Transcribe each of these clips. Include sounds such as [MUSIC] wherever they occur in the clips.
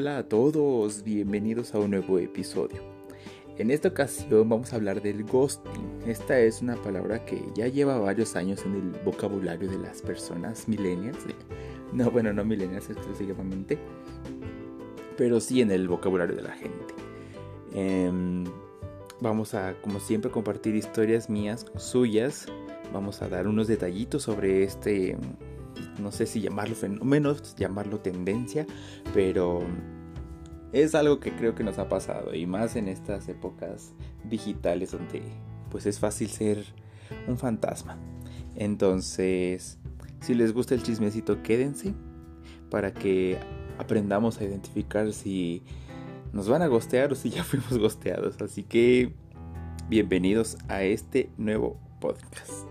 hola a todos, bienvenidos a un nuevo episodio. En esta ocasión vamos a hablar del ghosting. Esta es una palabra que ya lleva varios años en el vocabulario de las personas millennials. [LAUGHS] No, bueno, no millennials exclusivamente, pero sí en el vocabulario de la gente. Em, vamos a, como siempre, compartir historias mías, suyas. Vamos a dar unos detallitos sobre este no sé si llamarlo fenómeno, llamarlo tendencia, pero es algo que creo que nos ha pasado y más en estas épocas digitales donde pues es fácil ser un fantasma. Entonces, si les gusta el chismecito, quédense para que aprendamos a identificar si nos van a gostear o si ya [LAUGHS] fuimos gosteados. Así que bienvenidos a este nuevo podcast.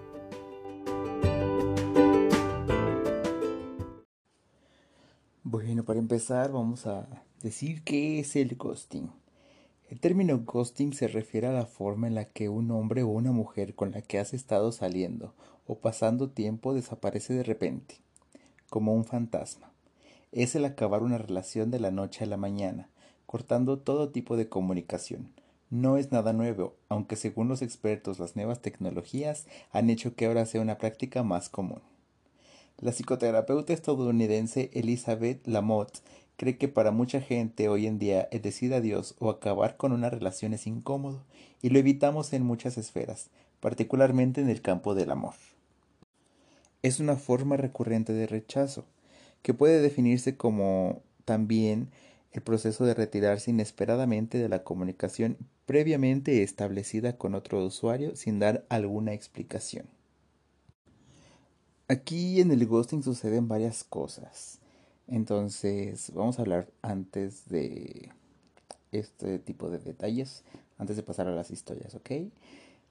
Bueno, para empezar vamos a decir qué es el ghosting. El término ghosting se refiere a la forma en la que un hombre o una mujer con la que has estado saliendo o pasando tiempo desaparece de repente, como un fantasma. Es el acabar una relación de la noche a la mañana, cortando todo tipo de comunicación. No es nada nuevo, aunque según los expertos las nuevas tecnologías han hecho que ahora sea una práctica más común. La psicoterapeuta estadounidense Elizabeth Lamotte cree que para mucha gente hoy en día el decir adiós o acabar con una relación es incómodo y lo evitamos en muchas esferas, particularmente en el campo del amor. Es una forma recurrente de rechazo, que puede definirse como también el proceso de retirarse inesperadamente de la comunicación previamente establecida con otro usuario sin dar alguna explicación. Aquí en el ghosting suceden varias cosas. Entonces, vamos a hablar antes de este tipo de detalles, antes de pasar a las historias, ¿ok?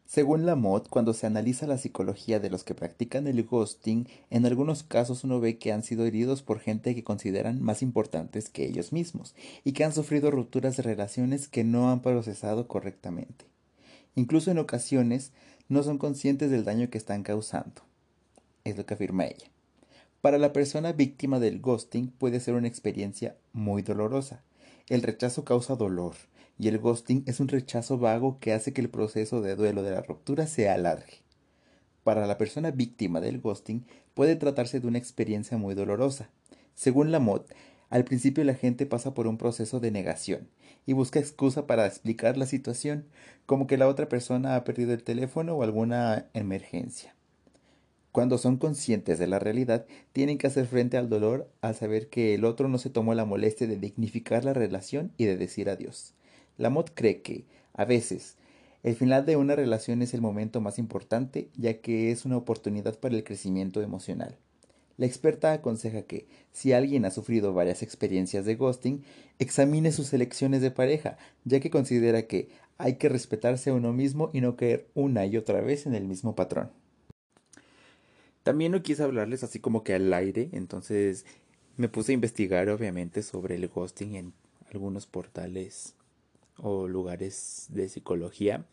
Según la MOD, cuando se analiza la psicología de los que practican el ghosting, en algunos casos uno ve que han sido heridos por gente que consideran más importantes que ellos mismos y que han sufrido rupturas de relaciones que no han procesado correctamente. Incluso en ocasiones no son conscientes del daño que están causando es lo que afirma ella. Para la persona víctima del ghosting puede ser una experiencia muy dolorosa. El rechazo causa dolor y el ghosting es un rechazo vago que hace que el proceso de duelo de la ruptura se alargue. Para la persona víctima del ghosting puede tratarse de una experiencia muy dolorosa. Según la mod, al principio la gente pasa por un proceso de negación y busca excusa para explicar la situación, como que la otra persona ha perdido el teléfono o alguna emergencia. Cuando son conscientes de la realidad, tienen que hacer frente al dolor al saber que el otro no se tomó la molestia de dignificar la relación y de decir adiós. Lamotte cree que, a veces, el final de una relación es el momento más importante ya que es una oportunidad para el crecimiento emocional. La experta aconseja que, si alguien ha sufrido varias experiencias de ghosting, examine sus elecciones de pareja, ya que considera que hay que respetarse a uno mismo y no caer una y otra vez en el mismo patrón. También no quise hablarles así como que al aire, entonces me puse a investigar obviamente sobre el ghosting en algunos portales o lugares de psicología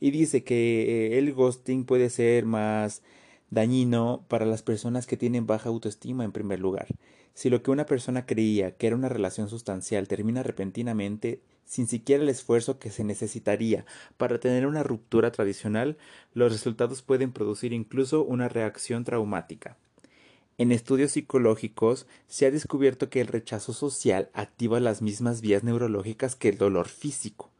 y dice que eh, el ghosting puede ser más dañino para las personas que tienen baja autoestima en primer lugar. Si lo que una persona creía que era una relación sustancial termina repentinamente, sin siquiera el esfuerzo que se necesitaría para tener una ruptura tradicional, los resultados pueden producir incluso una reacción traumática. En estudios psicológicos se ha descubierto que el rechazo social activa las mismas vías neurológicas que el dolor físico.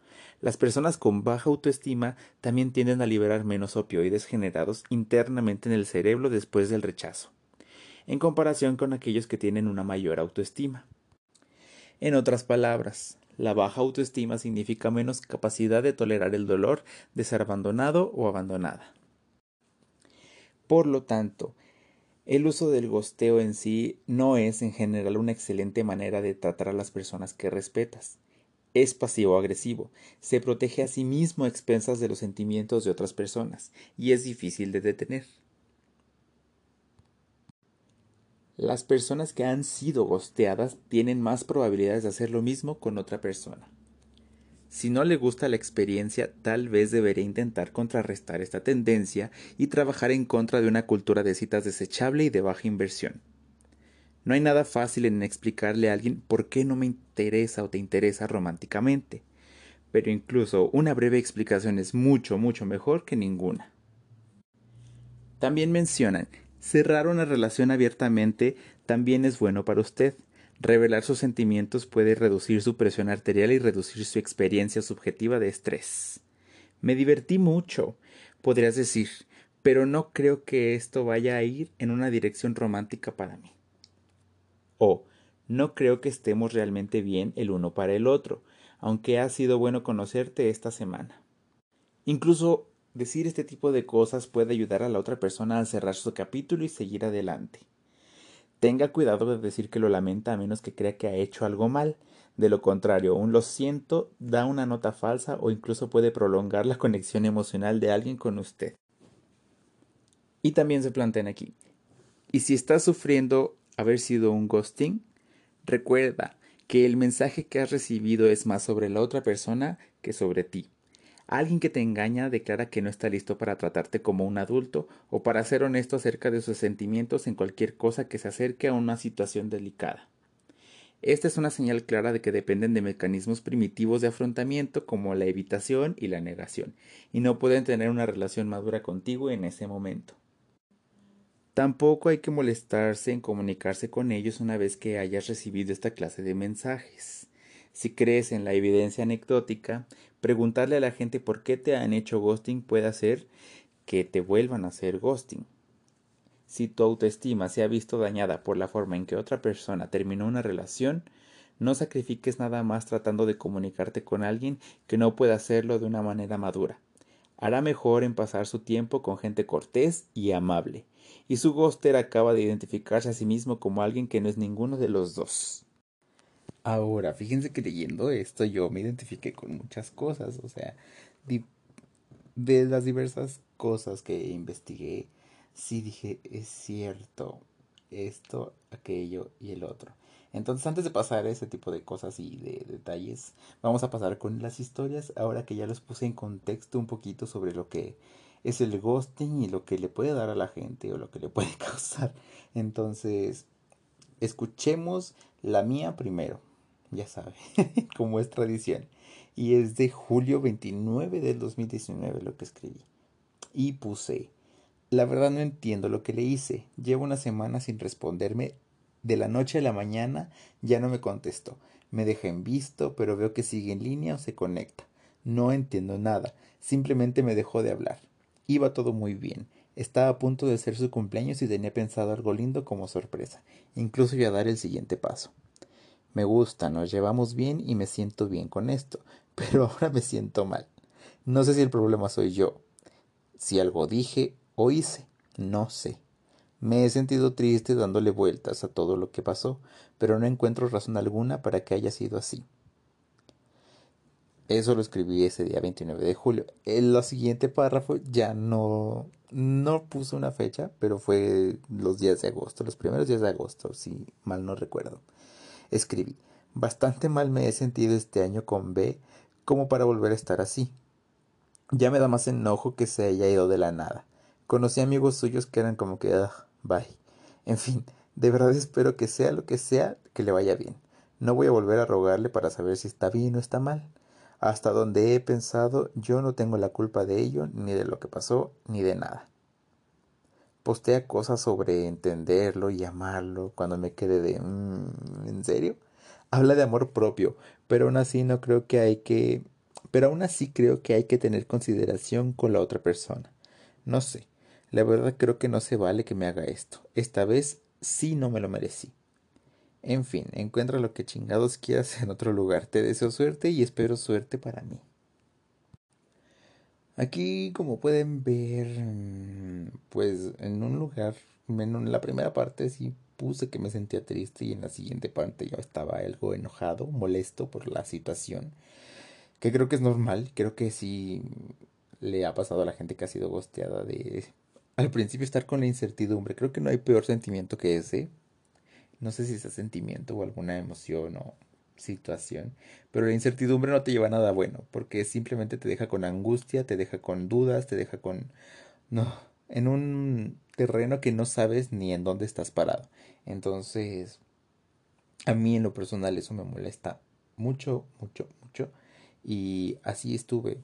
Las personas con baja autoestima también tienden a liberar menos opioides generados internamente en el cerebro después del rechazo, en comparación con aquellos que tienen una mayor autoestima. En otras palabras, la baja autoestima significa menos capacidad de tolerar el dolor de ser abandonado o abandonada. Por lo tanto, el uso del gosteo en sí no es en general una excelente manera de tratar a las personas que respetas. Es pasivo-agresivo, se protege a sí mismo a expensas de los sentimientos de otras personas y es difícil de detener. Las personas que han sido gosteadas tienen más probabilidades de hacer lo mismo con otra persona. Si no le gusta la experiencia, tal vez debería intentar contrarrestar esta tendencia y trabajar en contra de una cultura de citas desechable y de baja inversión. No hay nada fácil en explicarle a alguien por qué no me interesa o te interesa románticamente, pero incluso una breve explicación es mucho, mucho mejor que ninguna. También mencionan, cerrar una relación abiertamente también es bueno para usted. Revelar sus sentimientos puede reducir su presión arterial y reducir su experiencia subjetiva de estrés. Me divertí mucho, podrías decir, pero no creo que esto vaya a ir en una dirección romántica para mí. O no creo que estemos realmente bien el uno para el otro, aunque ha sido bueno conocerte esta semana. Incluso Decir este tipo de cosas puede ayudar a la otra persona a cerrar su capítulo y seguir adelante. Tenga cuidado de decir que lo lamenta a menos que crea que ha hecho algo mal. De lo contrario, un lo siento da una nota falsa o incluso puede prolongar la conexión emocional de alguien con usted. Y también se plantean aquí. ¿Y si estás sufriendo haber sido un ghosting? Recuerda que el mensaje que has recibido es más sobre la otra persona que sobre ti. Alguien que te engaña declara que no está listo para tratarte como un adulto o para ser honesto acerca de sus sentimientos en cualquier cosa que se acerque a una situación delicada. Esta es una señal clara de que dependen de mecanismos primitivos de afrontamiento como la evitación y la negación, y no pueden tener una relación madura contigo en ese momento. Tampoco hay que molestarse en comunicarse con ellos una vez que hayas recibido esta clase de mensajes. Si crees en la evidencia anecdótica, preguntarle a la gente por qué te han hecho ghosting puede hacer que te vuelvan a hacer ghosting. Si tu autoestima se ha visto dañada por la forma en que otra persona terminó una relación, no sacrifiques nada más tratando de comunicarte con alguien que no pueda hacerlo de una manera madura. Hará mejor en pasar su tiempo con gente cortés y amable. Y su ghoster acaba de identificarse a sí mismo como alguien que no es ninguno de los dos. Ahora, fíjense que leyendo esto yo me identifiqué con muchas cosas, o sea, de las diversas cosas que investigué, sí dije, es cierto, esto, aquello y el otro. Entonces, antes de pasar a ese tipo de cosas y de detalles, vamos a pasar con las historias, ahora que ya les puse en contexto un poquito sobre lo que es el ghosting y lo que le puede dar a la gente o lo que le puede [LAUGHS] causar. Entonces, escuchemos la mía primero ya sabe, [LAUGHS] como es tradición. Y es de julio 29 del 2019 lo que escribí. Y puse, la verdad no entiendo lo que le hice. Llevo una semana sin responderme. De la noche a la mañana ya no me contestó. Me deja en visto, pero veo que sigue en línea o se conecta. No entiendo nada. Simplemente me dejó de hablar. Iba todo muy bien. Estaba a punto de ser su cumpleaños y tenía pensado algo lindo como sorpresa. Incluso iba a dar el siguiente paso. Me gusta, nos llevamos bien y me siento bien con esto, [LAUGHS] pero ahora me siento mal. No sé si el problema soy yo, si algo dije o hice, no sé. Me he sentido triste dándole vueltas a todo lo que pasó, pero no encuentro razón alguna para que haya sido así. Eso lo escribí ese día 29 de julio. El siguiente párrafo ya no, no puso una fecha, pero fue los días de agosto, los primeros días de agosto, si mal no recuerdo. Escribí, bastante mal me he sentido este año con B como para volver a estar así. Ya me da más enojo que se haya ido de la nada. Conocí amigos suyos que eran como que, ah, bye. En fin, de verdad espero que sea lo que sea, que le vaya bien. No voy a volver a rogarle para saber si está bien o está mal. Hasta donde he pensado, yo no tengo la culpa de ello, ni de lo que pasó, ni de nada postea cosas sobre entenderlo y amarlo cuando me quede de mm, ¿en serio? Habla de amor propio, pero aún así no creo que hay que pero aún así creo que hay que tener consideración con la otra persona. No sé, la verdad creo que no se vale que me haga esto. Esta vez sí no me lo merecí. En fin, encuentra lo que chingados quieras en otro lugar. Te deseo suerte y espero suerte para mí. Aquí, como pueden ver, mm, pues en un lugar, en la primera parte sí puse que me sentía triste y en la siguiente parte yo estaba algo enojado, molesto por la situación, que creo que es normal, creo que sí le ha pasado a la gente que ha sido gosteada de al principio estar con la incertidumbre, creo que no hay peor sentimiento que ese, no sé si es sentimiento o alguna emoción o situación. Pero la incertidumbre no te lleva a nada bueno, porque simplemente te deja con angustia, te deja con dudas, te deja con... No, en un terreno que no sabes ni en dónde estás parado. Entonces, a mí en lo personal eso me molesta mucho, mucho, mucho. Y así estuve.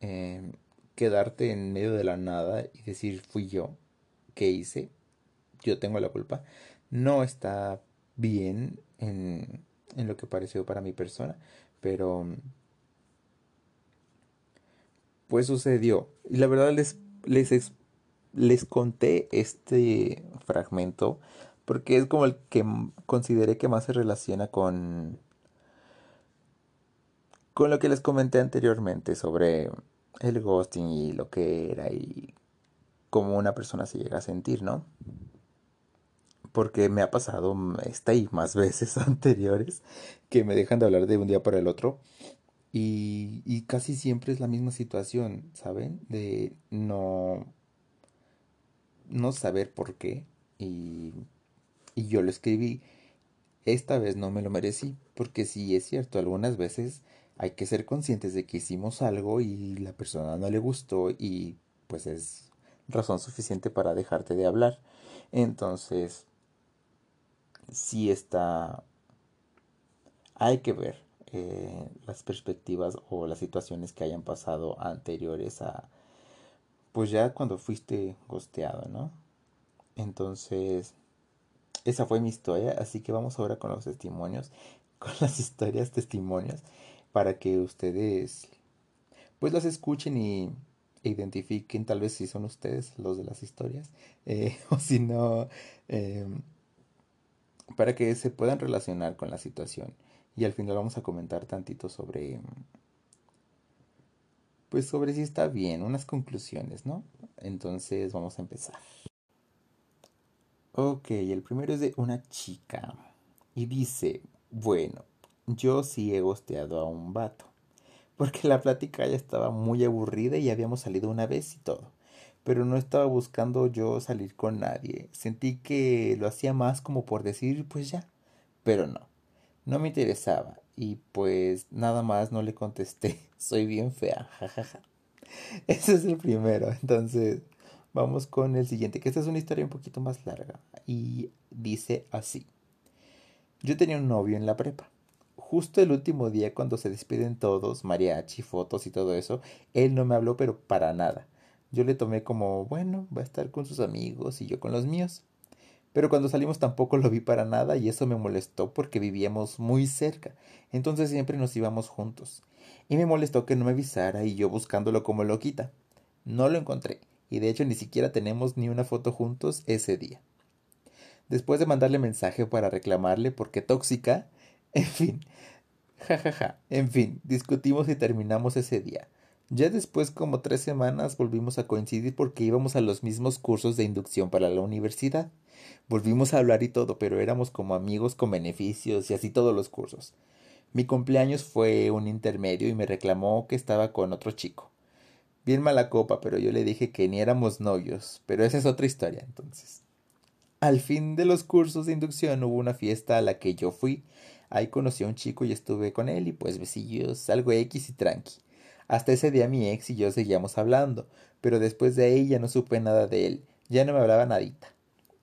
Em, quedarte en medio de la nada y decir fui yo, ¿qué hice? Yo tengo la culpa. No está bien en, en lo que pareció para mi persona, pero pues sucedió. Y la verdad les, les, les conté este fragmento porque es como el que consideré que más se relaciona con con lo que les comenté anteriormente sobre el ghosting y lo que era y cómo una persona se llega a sentir, ¿no? Porque me ha pasado esta y más [LAUGHS] veces anteriores que me dejan de hablar de un día para el otro y, y casi siempre es la misma situación, ¿saben? De no, no saber por qué y, y yo lo escribí. Esta vez no me lo merecí, porque sí es cierto, algunas veces hay que ser conscientes de que hicimos algo y la persona no le gustó y pues es razón suficiente para dejarte de hablar. Entonces, sí está... Hay que ver eh, las perspectivas o las situaciones que hayan pasado anteriores a... Pues ya cuando fuiste gosteado, ¿no? Entonces, esa fue mi historia, así que vamos ahora con los testimonios, [LAUGHS] con las historias, testimonios para que ustedes pues las escuchen y identifiquen tal vez si son ustedes los de las historias eh, [LAUGHS] o si no em, para que se puedan relacionar con la situación y al final vamos a comentar tantito sobre pues sobre si está bien unas conclusiones no entonces vamos a empezar ok el primero es de una chica y dice bueno yo sí he gosteado a un vato. Porque la plática ya estaba muy aburrida y habíamos salido una vez y todo. Pero no estaba buscando yo salir con nadie. Sentí que lo hacía más como por decir, pues ya. Pero no. No me interesaba. Y pues nada más no le contesté. [LAUGHS] Soy bien fea. Jajaja. [LAUGHS] Ese es el primero. Entonces, vamos con el siguiente. Que esta es una historia un poquito más larga. Y dice así. Yo tenía un novio en la prepa justo el último día cuando se despiden todos, mariachi, fotos y todo eso, él no me habló pero para nada. Yo le tomé como, bueno, va a estar con sus amigos y yo con los míos. Pero cuando salimos tampoco lo vi para nada y eso me molestó porque vivíamos muy cerca, entonces siempre nos íbamos juntos. Y me molestó que no me avisara y yo buscándolo como loquita. No lo encontré y de hecho ni siquiera tenemos ni una foto juntos ese día. Después de mandarle mensaje para reclamarle porque tóxica, [LAUGHS] en fin, jajaja, ja, ja. en fin, discutimos y terminamos ese día. Ya después, como tres semanas, volvimos a coincidir porque íbamos a los mismos cursos de inducción para la universidad. Volvimos a hablar y todo, pero éramos como amigos con beneficios y así todos los cursos. Mi cumpleaños fue un intermedio y me reclamó que estaba con otro chico. Bien mala copa, pero yo le dije que ni éramos novios, pero esa es otra historia entonces. Al fin de los cursos de inducción hubo una fiesta a la que yo fui Ahí conocí a un chico y estuve con él y pues besillos, algo X y tranqui. Hasta ese día mi ex y yo seguíamos hablando, pero después de ahí ya no supe nada de él, ya no me hablaba nadita.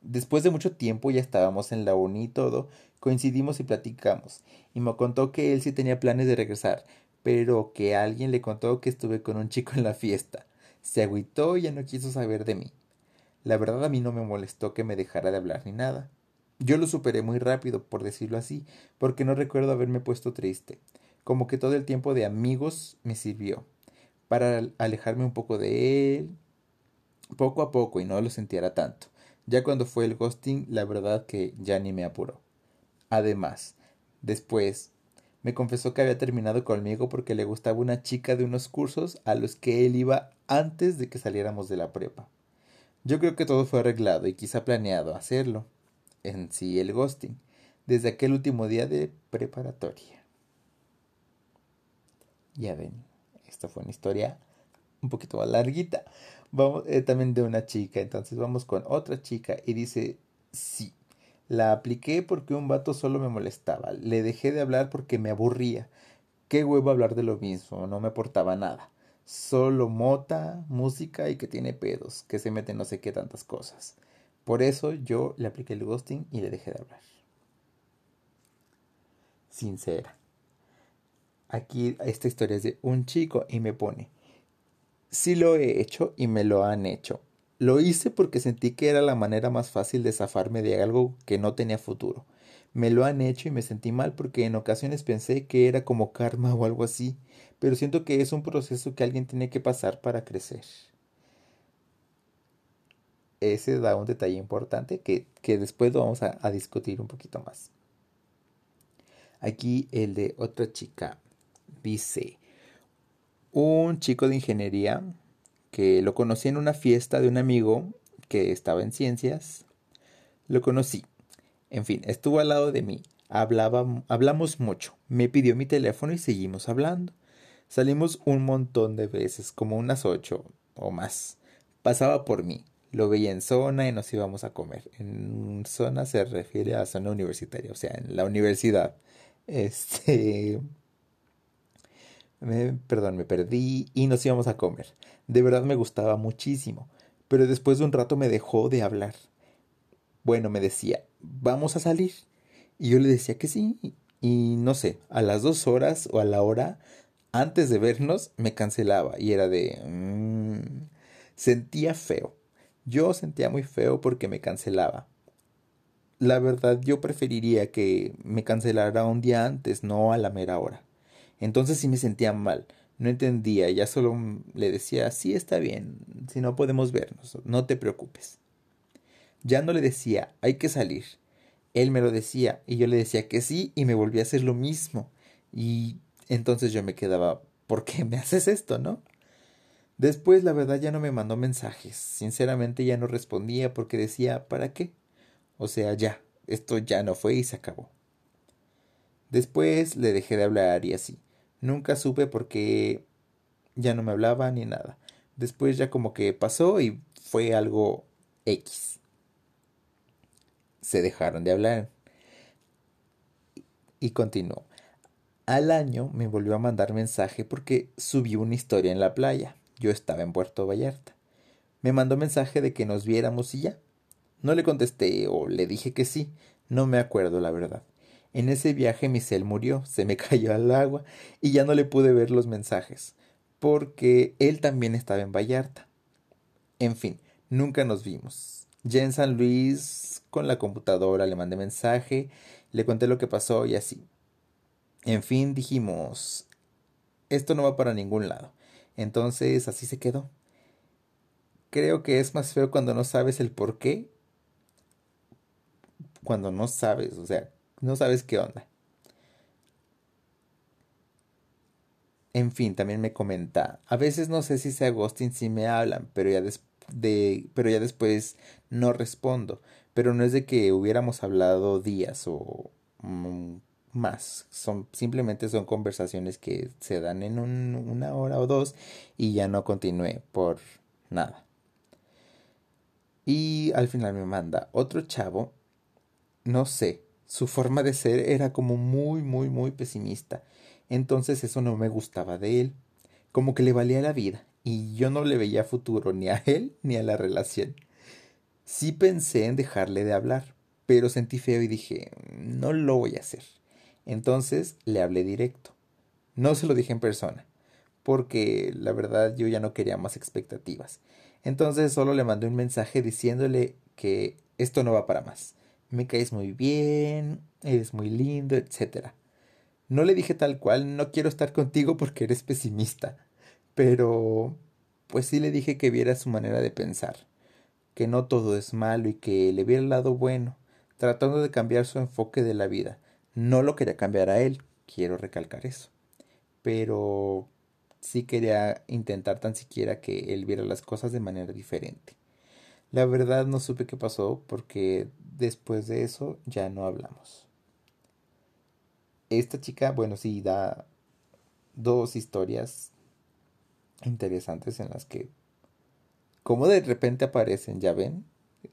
Después de mucho tiempo ya estábamos en la uni y todo, coincidimos y platicamos, y me contó que él sí tenía planes de regresar, pero que alguien le contó que estuve con un chico en la fiesta. Se agüitó y ya no quiso saber de mí. La verdad a mí no me molestó que me dejara de hablar ni nada. Yo lo superé muy rápido, por decirlo así, porque no recuerdo haberme puesto triste. Como que todo el tiempo de amigos me sirvió para alejarme un poco de él, poco a poco y no lo sintiera tanto. Ya cuando fue el ghosting, la verdad que ya ni me apuró. Además, después me confesó que había terminado conmigo porque le gustaba una chica de unos cursos a los que él iba antes de que saliéramos de la prepa. Yo creo que todo fue arreglado y quizá planeado hacerlo en sí el ghosting, desde aquel último día de preparatoria. Ya ven, esta fue una historia un poquito más larguita. Vamos, eh, también de una chica, entonces vamos con otra chica y dice, sí, la apliqué porque un vato solo me molestaba, le dejé de hablar porque me aburría. Qué huevo hablar de lo mismo, no me aportaba nada. solo mota, música y que tiene pedos, que se mete no sé qué tantas cosas. Por eso yo le apliqué el ghosting y le dejé de hablar. Sincera. Aquí esta historia es de un chico y me pone, sí lo he hecho y me lo han hecho. Lo hice porque sentí que era la manera más fácil de zafarme de algo que no tenía futuro. Me lo han hecho y me sentí mal porque en ocasiones pensé que era como karma o algo así, pero siento que es un proceso que alguien tiene que pasar para crecer. Ese da un detalle importante que, después lo vamos a discutir un poquito más. Aquí el de otra chica dice, un chico de ingeniería que lo conocí en una fiesta de un amigo que estaba en ciencias. Lo conocí. En fin, estuvo al lado de mí. Hablaba, hablamos mucho. Me pidió mi teléfono y seguimos hablando. Salimos un montón de veces, como unas ocho o más. Pasaba por mí. Lo veía en zona y nos íbamos a comer. En zona se refiere a zona universitaria, o sea, en la universidad. [LAUGHS] Este. Perdón, me perdí y nos íbamos a comer. De verdad me gustaba muchísimo. Pero después de un rato me dejó de hablar. Bueno, me decía, vamos a salir. Y yo le decía que sí. Y no sé, a las dos horas o a la hora antes de vernos me cancelaba y era de... Mm, sentía feo. Yo sentía muy feo porque me cancelaba. La verdad yo preferiría que me cancelara un día antes, no a la mera hora. Entonces sí me sentía mal. No entendía, ya solo le decía, sí está bien, si no podemos vernos, no te preocupes. Ya no le decía, hay que salir. Él me lo decía y yo le decía que sí y me volvía a hacer lo mismo. Y entonces yo me quedaba, ¿por qué me [LAUGHS] haces esto, no? Después la verdad ya no me mandó mensajes, sinceramente ya no respondía porque decía, ¿para qué? O sea, ya, esto ya no fue y se acabó. Después le dejé de hablar y así. Nunca supe por qué ya no me hablaba ni nada. Después ya como que pasó y fue algo X. Se dejaron de hablar. Y continuó. Al año me volvió a mandar mensaje porque subió una historia en la playa. Yo estaba en Puerto Vallarta. Me mandó mensaje de que nos viéramos y ya. No le contesté o le dije que sí. No me acuerdo la verdad. En ese viaje mi cel murió, se me [LAUGHS] cayó al agua y ya no le pude ver los mensajes, porque él también estaba en Vallarta. En fin, nunca nos vimos. Ya en San Luis, con la computadora, le mandé mensaje, le conté lo que pasó y así. En fin, dijimos, esto no va para ningún lado. Entonces así se quedó. Creo que es más feo cuando no sabes el por qué. Cuando no sabes, o sea, no sabes qué onda. En fin, también me comenta, a veces no sé si sea ghosting si me hablan, pero ya, de, pero ya después no respondo. Pero no es de que hubiéramos hablado días o mm, más. Son, simplemente son conversaciones que se dan en una hora o dos y ya no continué por nada. Y al final me manda otro chavo, no sé, su forma de ser era como muy, muy, muy pesimista. Entonces eso no me gustaba de él. Como que le valía la vida y yo no le veía futuro ni a él ni a la relación. Sí pensé en dejarle de hablar, pero sentí feo y dije, no lo voy a hacer. Entonces le hablé directo. No se lo dije en persona, porque la verdad yo ya no quería más expectativas. Entonces solo le mandé un mensaje diciéndole que esto no va para más. Me caes muy bien, eres muy lindo, etc. No le dije tal cual, no quiero estar contigo porque eres pesimista, pero pues sí le dije que viera su manera de pensar, que no todo es malo y que le viera el lado bueno, tratando de cambiar su enfoque de la vida, no lo quería cambiar a él, quiero recalcar eso. Pero sí quería intentar tan siquiera que él viera las cosas de manera diferente. La verdad no supe qué pasó porque después de eso ya no hablamos. Esta chica, bueno, sí da dos historias interesantes en las que como de repente aparecen, ya ven,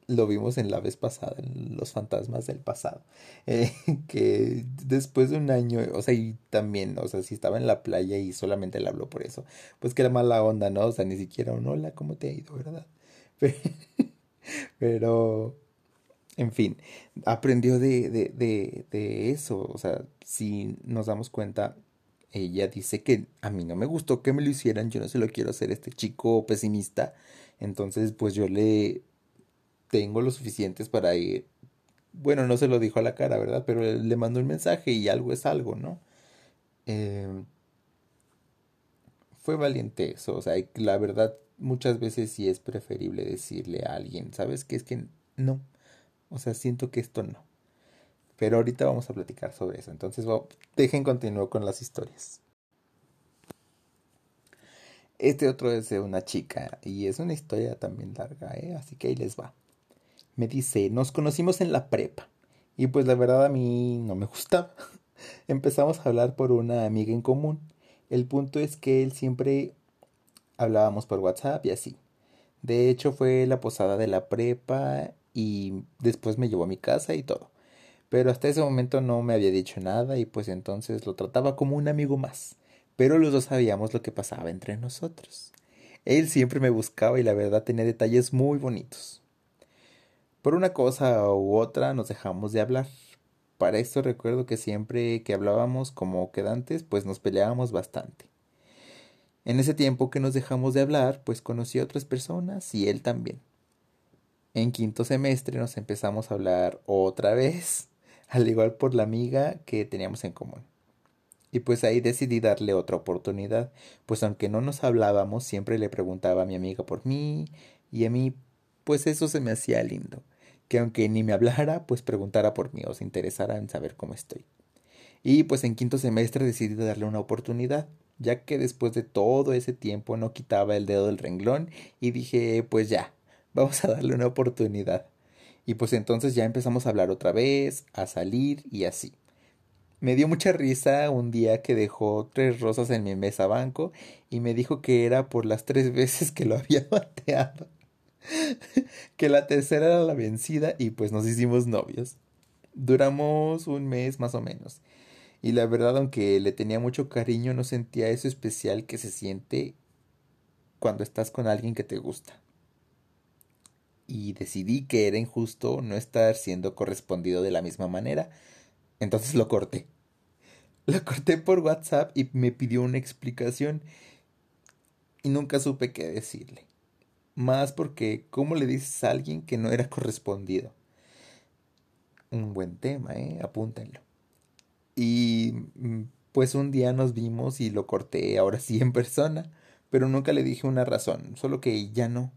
lo vimos en la vez pasada, en Los Fantasmas del Pasado, [LAUGHS] eh, que después de un año, o sea, y también, o sea, si estaba en la playa y solamente le habló por eso, pues que era mala onda, ¿no? O sea, ni siquiera un hola, ¿cómo te ha ido, verdad? [LAUGHS] Pero, en fin, aprendió de, de, de, de eso, o sea, si nos damos cuenta, ella dice que a mí no me gustó que me lo hicieran, yo no se lo quiero hacer este chico pesimista, entonces pues yo le tengo lo suficientes para ir. Bueno, no se lo dijo a la cara, ¿verdad? Pero le mandó un mensaje y algo es algo, ¿no? Em, fue valiente eso, o sea, la verdad muchas veces sí es preferible decirle a alguien, ¿sabes qué? Es que no, o sea, siento que esto no. Pero ahorita vamos a platicar sobre eso, entonces dejen continuar con las historias. Este otro es de una chica y es una historia también larga, ¿eh? así que ahí les va me dice, nos conocimos en la prepa. Y pues la verdad a mí no me gustaba. [LAUGHS] Empezamos a hablar por una amiga en común. El punto es que él siempre hablábamos por WhatsApp y así. De hecho fue la posada de la prepa y después me llevó a mi casa y todo. Pero hasta ese momento no me había dicho nada y pues entonces lo trataba como un amigo más. Pero los dos sabíamos lo que pasaba entre nosotros. Él siempre me buscaba y la verdad tenía detalles muy bonitos. Por una cosa u otra nos dejamos de hablar. Para esto recuerdo que siempre que hablábamos como quedantes, pues nos peleábamos bastante. En ese tiempo que nos dejamos de hablar, pues conocí a otras personas y él también. En quinto semestre nos empezamos a hablar otra vez, [LAUGHS] al igual por la amiga que teníamos en común. Y pues ahí decidí darle otra oportunidad, pues aunque no nos hablábamos, siempre le preguntaba a mi amiga por mí, y a mí, pues eso se me hacía lindo que aunque ni me hablara, pues preguntara por mí o se interesara en saber cómo estoy. Y pues en quinto semestre decidí darle una oportunidad, ya que después de todo ese tiempo no quitaba el dedo del renglón y dije, pues ya, vamos a darle una oportunidad. Y pues entonces ya empezamos a hablar otra vez, a salir y así. Me dio mucha risa un día que dejó tres rosas en mi mesa banco y me dijo que era por las tres veces que lo había [LAUGHS] bateado. que la tercera era la vencida y pues nos hicimos novios. Duramos un mes más o menos. Y la verdad, aunque le tenía mucho cariño, no sentía eso especial que se siente cuando estás con alguien que te gusta. Y decidí que era injusto no estar siendo correspondido de la misma manera. Entonces lo corté. Lo corté por WhatsApp y me pidió una explicación. Y nunca supe qué decirle. Más porque, ¿cómo le dices a alguien que no era correspondido? Un buen tema, ¿eh? Apúntenlo. Y mm, pues un día nos vimos y lo corté, ahora sí en persona, pero nunca le dije una razón, solo que ya no.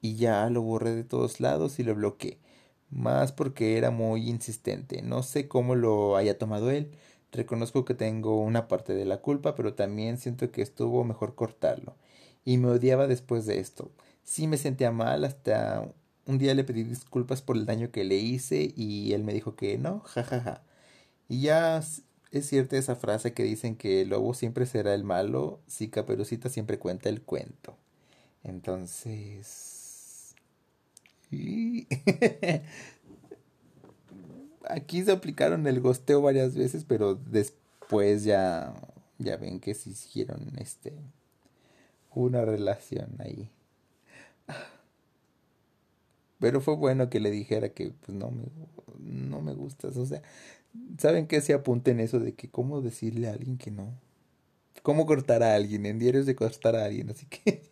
Y ya lo borré de todos lados y lo bloqueé. Más porque era muy insistente. No sé cómo lo haya tomado él. Reconozco que tengo una parte de la culpa, pero también siento que estuvo mejor cortarlo. Y me odiaba después de esto sí me sentía mal, hasta un día le pedí disculpas por el daño que le hice y él me dijo que no, jajaja. Ja, ja. Y ya es cierta esa frase que dicen que el lobo siempre será el malo, si Caperucita siempre cuenta el cuento. Entonces... [LAUGHS] Aquí se aplicaron el gosteo varias veces, pero después ya ya ven que se hicieron este una relación ahí. Pero fue bueno que le dijera que pues no me, no me gustas. O sea, ¿saben qué se apunten eso de que cómo decirle a alguien que no? ¿Cómo cortar a alguien? En diarios de cortar a alguien, así que...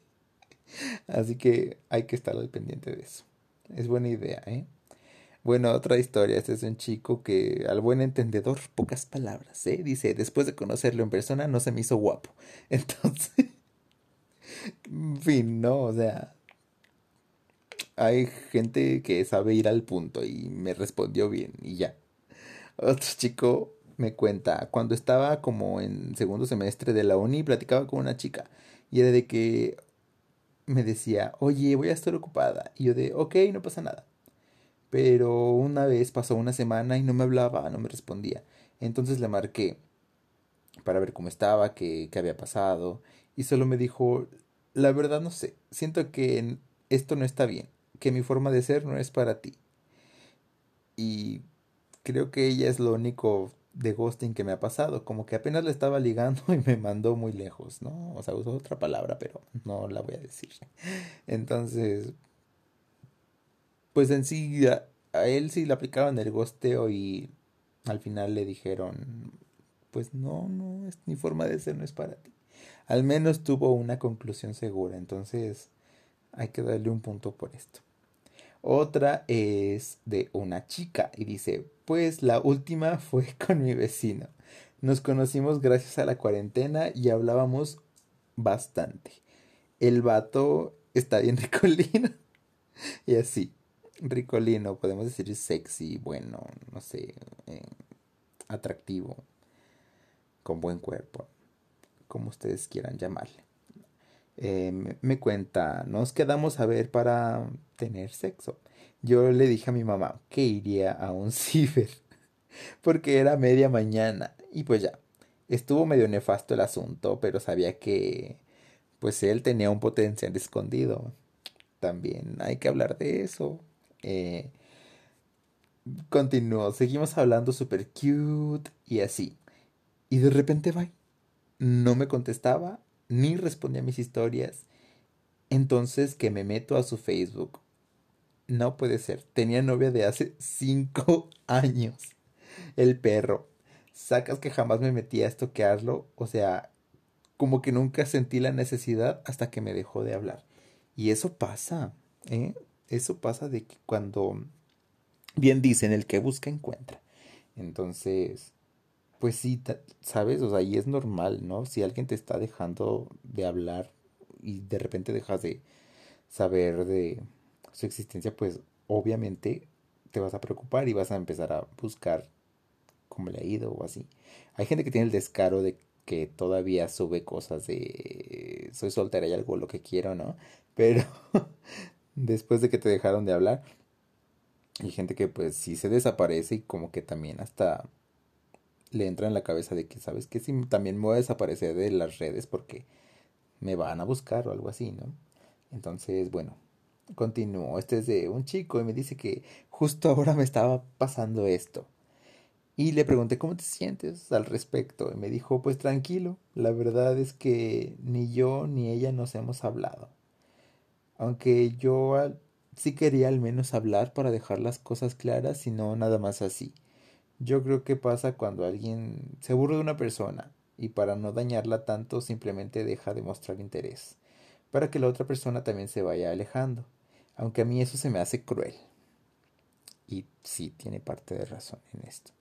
[LAUGHS] así que hay que estar al pendiente de eso. Es buena idea, ¿eh? Bueno, otra historia. Este es un chico que, al buen entendedor, pocas palabras, ¿eh? Dice, después de conocerlo en persona, no se me hizo guapo. [LAUGHS] Entonces, en fin, ¿no? O sea, hay gente que sabe ir al punto y me respondió bien y ya. Otro chico me cuenta, cuando estaba como en segundo semestre de la uni, platicaba con una chica y era de que me decía, oye, voy a estar ocupada. Y yo de, ok, no pasa nada. Pero una vez pasó una semana y no me hablaba, no me respondía. Entonces le marqué para ver cómo estaba, qué, qué había pasado. Y solo me dijo, la verdad no sé, siento que esto no está bien que mi forma de ser no es para ti. Y creo que ella es lo único de ghosting que me ha pasado. Como que apenas le estaba ligando [LAUGHS] y me mandó muy lejos, ¿no? O sea, usó otra palabra, pero no la voy a decir. Entonces, pues en sí, a, él sí le aplicaron el ghosteo y al final le dijeron, pues no, no, es, mi forma de ser no es para ti. Al menos tuvo una conclusión segura, entonces hay que darle un punto por esto. Otra es de una chica y dice, pues la última fue [LAUGHS] con mi vecino. Nos conocimos gracias a la cuarentena y hablábamos bastante. El vato está bien [LAUGHS] ricolino. y así, ricolino, podemos decir sexy, bueno, no sé, eh, atractivo, con buen cuerpo, como ustedes quieran llamarle. Eh, me, cuenta, nos quedamos a ver para tener sexo. Yo le dije a mi mamá que iría a un [LAUGHS] ciber porque era media mañana y pues ya, estuvo medio nefasto el asunto, pero sabía que pues él tenía un potencial escondido. También hay que hablar de eso. Eh, continuó, seguimos hablando super cute y así. Y de repente va. No me contestaba ni respondía a mis historias. Entonces que me meto a su Facebook. No puede ser. Tenía novia de hace cinco [LAUGHS] años. El perro. Sacas que jamás me metí a estoquearlo. O sea, como que nunca sentí la necesidad hasta que me dejó de hablar. Y eso pasa, ¿eh? Eso pasa de que cuando, bien dicen, el que busca encuentra. Entonces, pues sí, sabes, o sea, y es normal, ¿no? Si alguien te está dejando de hablar y de repente dejas de saber de su existencia, pues obviamente te vas a preocupar y vas a empezar a buscar cómo le ha ido o así. Hay gente que tiene el descaro de que todavía sube cosas de soy soltera y algo lo que quiero, ¿no? [LAUGHS] Pero después de que te dejaron de hablar, hay gente que pues sí se desaparece y como que también hasta le entra en la cabeza de que, ¿sabes que Si también me voy a desaparecer de las redes porque me van a buscar o algo así, ¿no? Entonces, bueno, continúo. Este es de un chico y me dice que justo ahora me estaba pasando esto. Y le pregunté, ¿cómo te sientes al respecto? Y me dijo, pues tranquilo, la verdad es que ni yo ni ella nos hemos hablado. Aunque yo sí quería al menos hablar para dejar las cosas claras y no nada más así. Yo creo que pasa cuando alguien se aburre de una persona y para no dañarla tanto simplemente deja de mostrar interés, para que la otra persona también se vaya alejando, aunque a mí eso se me hace cruel. Y sí, tiene parte de razón en esto.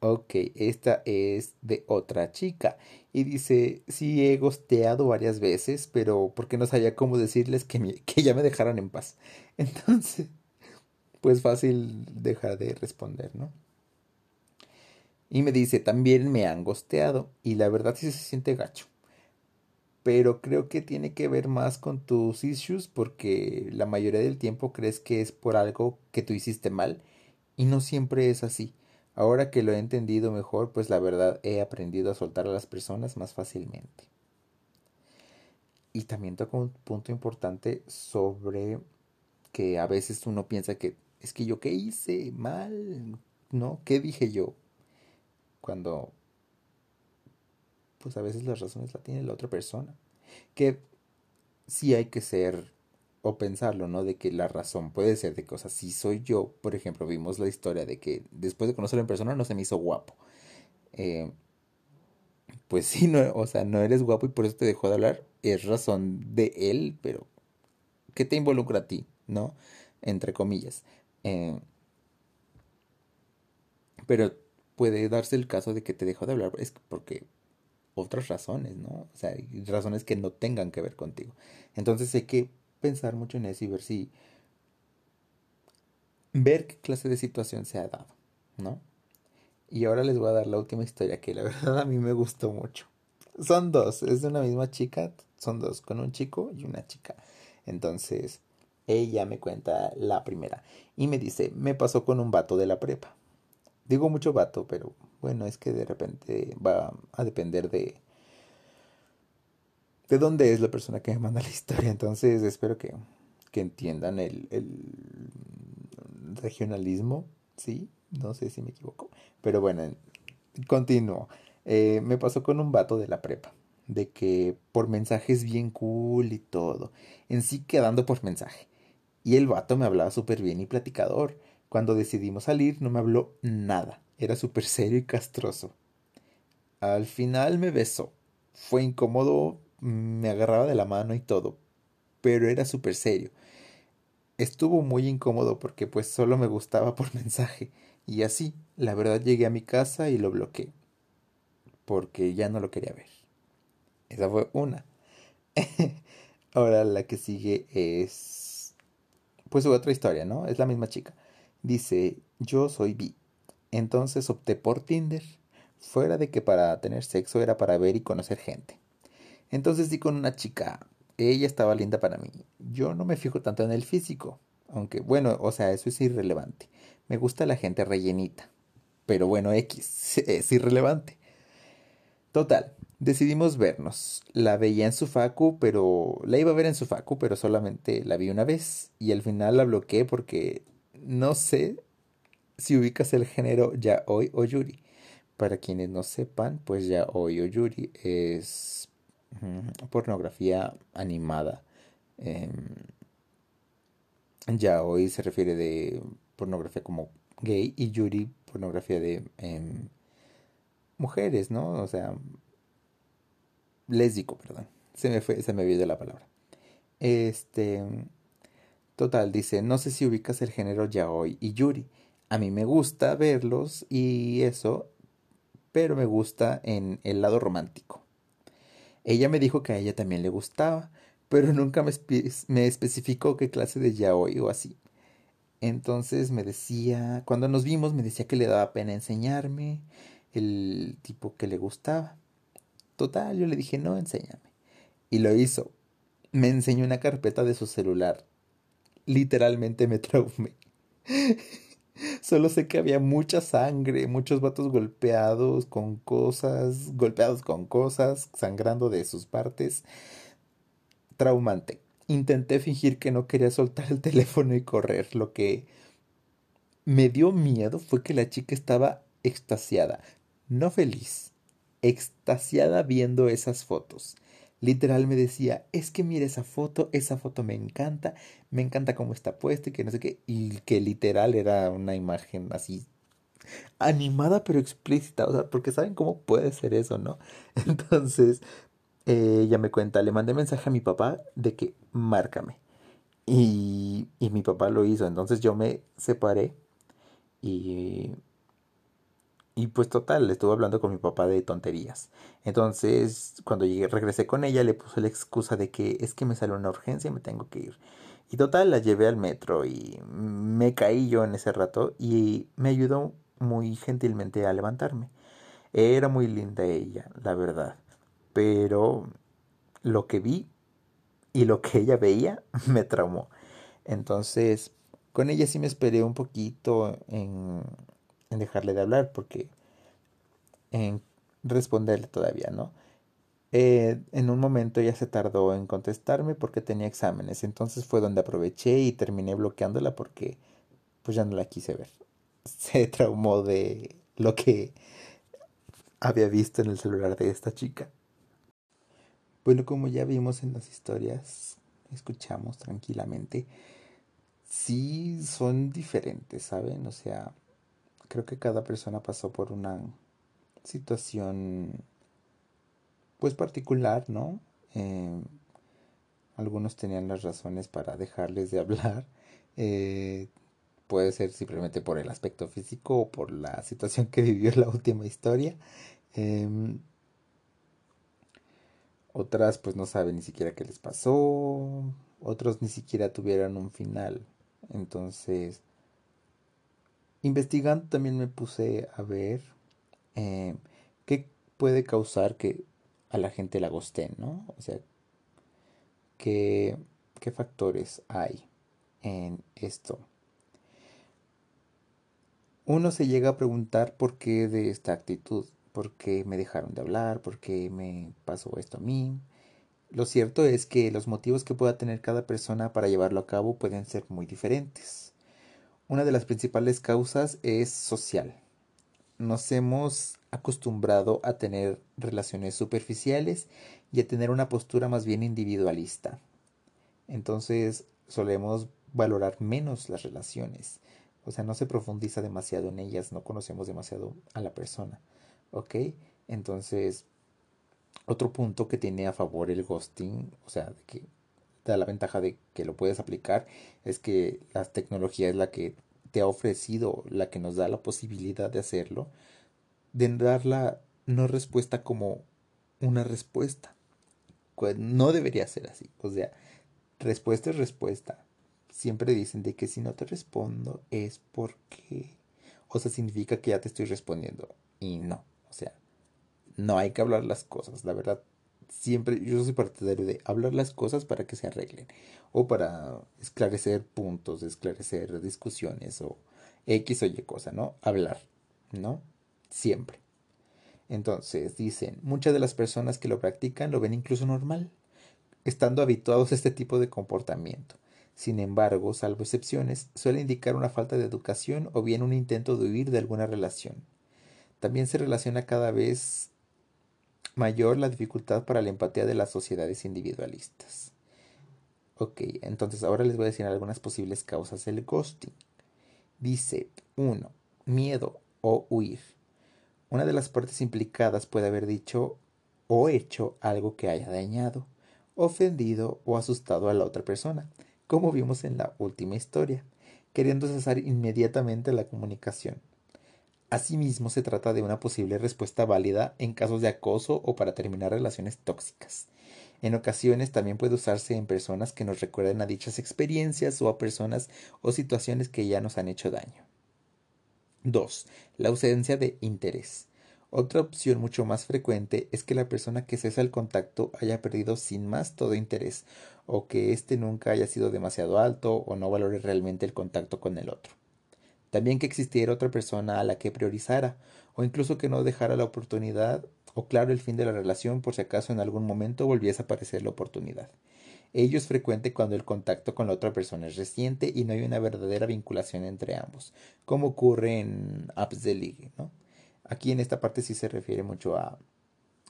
Ok, esta es de otra chica. Y dice, sí he gosteado varias veces, pero porque no sabía cómo decirles que, que ya me dejaran en paz. [LAUGHS] Entonces, pues fácil dejar de responder, ¿no? Y me dice, también me han gosteado. Y la verdad sí se siente gacho. Pero creo que tiene que ver más con tus issues porque la mayoría del tiempo crees que es por algo que tú hiciste mal y no siempre es así. Ahora que lo he entendido mejor, pues la verdad he aprendido a soltar a las personas más fácilmente. Y también toca un punto importante sobre que a veces uno piensa que es que yo qué hice mal, ¿no? ¿Qué dije yo? cuando pues a veces las razones la tiene la otra persona. Que sí hay que ser o pensarlo, ¿no? De que la razón puede ser de cosas. Si soy yo, por ejemplo, vimos la historia de que después de conocerlo en persona no se me hizo guapo. Eh, pues sí, no, o sea, no eres guapo y por eso te dejó de hablar. Es razón de él, pero ¿qué te involucra a ti? ¿No? Entre comillas. Eh, pero puede darse el caso de que te dejó de hablar es porque otras razones, ¿no? O sea, razones que no tengan que ver contigo. Entonces hay que pensar mucho en eso y ver si ver qué clase de situación se ha dado, ¿no? Y ahora les voy a dar la última historia que la [LAUGHS] verdad a mí me gustó mucho. Son dos, es de una misma chica, son dos, con un chico y una chica. Entonces, ella me cuenta la primera y me dice, me pasó con un vato de la prepa. Digo mucho vato, pero bueno, es que de repente va a depender de de dónde es la persona que me manda [LAUGHS] la historia. Entonces espero que que entiendan el, regionalismo, ¿sí? No sé si me equivoco. Pero bueno, continúo. Eh, me pasó con un vato de la prepa. De que por mensajes bien cool y todo. En sí quedando por mensaje. Y el vato me hablaba súper bien y platicador. Cuando decidimos salir no me habló nada. Era súper serio y castroso. Al final me besó. Fue incómodo, me agarraba de la mano y todo. Pero era súper serio. Estuvo muy incómodo porque pues solo me gustaba por [LAUGHS] mensaje. Y así, la verdad llegué a mi casa y lo bloqueé. Porque ya no lo quería ver. Esa fue una. [LAUGHS] Ahora la que sigue es... Pues otra historia, ¿no? Es la misma chica. Dice, yo soy bi. Entonces opté por Tinder. Fuera de que para tener sexo era para ver y conocer gente. Entonces di con una chica. Ella estaba linda para mí. Yo no me fijo tanto en el físico. Aunque, bueno, o sea, eso es irrelevante. Me gusta la gente rellenita. Pero bueno, X, [LAUGHS] es irrelevante. Total, decidimos vernos. La veía en su facu, pero... La iba a ver en su facu, pero solamente la vi una vez. Y al final la bloqueé porque no sé si ubicas el género yaoi o yuri. Para quienes no sepan, pues yaoi o yuri es pornografía animada. Eh, yaoi se refiere de pornografía como gay y yuri pornografía de em, mujeres, ¿no? O sea, lésbico, perdón. Se me fue, se me olvidó la palabra. Este, total, dice, no sé si ubicas el género yaoi y yuri. A mí me gusta verlos y eso, pero me gusta en el lado romántico. Ella me dijo que a ella también le gustaba, pero nunca me, me especificó qué clase de yaoi o así. Entonces me decía, cuando nos vimos, me decía que le daba pena enseñarme el tipo que le gustaba. Total, yo le dije, no, enséñame. Y lo hizo. Me enseñó una carpeta de su celular. Literalmente me traumé. Solo sé que había mucha sangre, muchos vatos golpeados con cosas, golpeados con cosas, sangrando de sus partes. Traumante. Intenté fingir que no quería soltar el [LAUGHS] teléfono y correr. Lo que me dio miedo fue que la chica estaba extasiada, no feliz, extasiada viendo esas fotos. Literal me decía, es que mira esa foto, esa foto me encanta, me encanta cómo está puesta y que no sé qué. Y que literal era una imagen así animada pero explícita, o sea, porque saben cómo puede ser eso, ¿no? [LAUGHS] Entonces, eh, ella me cuenta, le mandé mensaje a mi papá de que márcame. Y, y mi papá lo hizo, entonces yo me separé y, y pues total, le estuve hablando con mi papá de tonterías. Entonces, cuando llegué, regresé con ella, le puse la excusa de que es que me salió una urgencia y me tengo que ir. Y total, la llevé al metro y me caí yo en ese rato y me ayudó muy gentilmente a levantarme. Era muy linda ella, la verdad pero lo que vi y lo que ella veía [LAUGHS] me traumó. Entonces, con ella sí me esperé un poquito en, dejarle de hablar, porque en responderle todavía, ¿no? Eh, en un momento ella se tardó en contestarme porque tenía exámenes, entonces fue donde aproveché y terminé bloqueándola porque pues ya no la quise ver. [LAUGHS] Se traumó de lo que había visto en el celular de esta chica. Bueno, como ya vimos en las historias, escuchamos tranquilamente, sí son diferentes, ¿saben? O sea, creo que cada persona pasó por una situación pues particular, ¿no? Eh, algunos tenían las razones para dejarles de hablar. Eh, puede ser simplemente por el aspecto físico o por la situación que vivió la última historia. Em, otras pues no saben ni siquiera qué les pasó. Otros ni siquiera tuvieron un final. Entonces, investigando también me puse a ver eh, qué puede causar que a la gente la gusten, ¿no? O sea, qué, qué factores hay en esto. Uno se llega a preguntar por qué de esta actitud por qué me dejaron de hablar, por qué me pasó esto a mí. Lo cierto es que los motivos que pueda tener cada persona para llevarlo a cabo pueden ser muy diferentes. Una de las principales causas es social. Nos hemos acostumbrado a tener relaciones superficiales y a tener una postura más bien individualista. Entonces solemos valorar menos las relaciones. O sea, no se profundiza demasiado en ellas, no conocemos demasiado a la persona. ¿Ok? Entonces, otro punto que tiene a favor el ghosting, o sea, que la ventaja de que lo puedes aplicar, es que la tecnología es la que te ha ofrecido, la que nos da la posibilidad de hacerlo, de dar la no respuesta como una respuesta. No debería ser así. O sea, respuesta es respuesta. Siempre dicen de que si no te respondo es porque... O sea, significa que ya te estoy respondiendo. Y no. O sea, no hay que hablar las cosas. La verdad, siempre yo soy partidario de hablar las cosas para que se arreglen. O para esclarecer puntos, esclarecer discusiones o X o Y cosa, ¿no? Hablar, ¿no? Siempre. Entonces, dicen, muchas de las personas que lo practican lo ven incluso normal, estando habituados a este tipo de comportamiento. Sin embargo, salvo excepciones, suele indicar una falta de educación o bien un intento de huir de alguna relación. También se relaciona cada vez mayor la dificultad para la empatía de las sociedades individualistas. Ok, entonces ahora les voy a decir algunas posibles causas del ghosting. Dice 1. Miedo o huir. Una de las partes implicadas puede haber dicho o hecho algo que haya dañado, ofendido o asustado a la otra persona, como vimos en la última historia, queriendo cesar inmediatamente la comunicación. Asimismo, se trata de una posible respuesta válida en casos de acoso o para terminar relaciones tóxicas. En ocasiones también puede usarse en personas que nos recuerden a dichas experiencias o a personas o situaciones que ya nos han hecho daño. 2. La ausencia de interés. Otra opción mucho más frecuente es que la persona que cesa el contacto haya perdido sin más todo interés, o que éste nunca haya sido demasiado alto o no valore realmente el contacto con el otro. También que existiera otra persona a la que priorizara, o incluso que no dejara la oportunidad o claro el fin de la relación por si acaso en algún momento volviese a aparecer la oportunidad. Ello es frecuente cuando el contacto con la otra persona es reciente y no hay una verdadera vinculación entre ambos, como ocurre en apps de ligue, ¿no? Aquí en esta parte sí se refiere mucho a,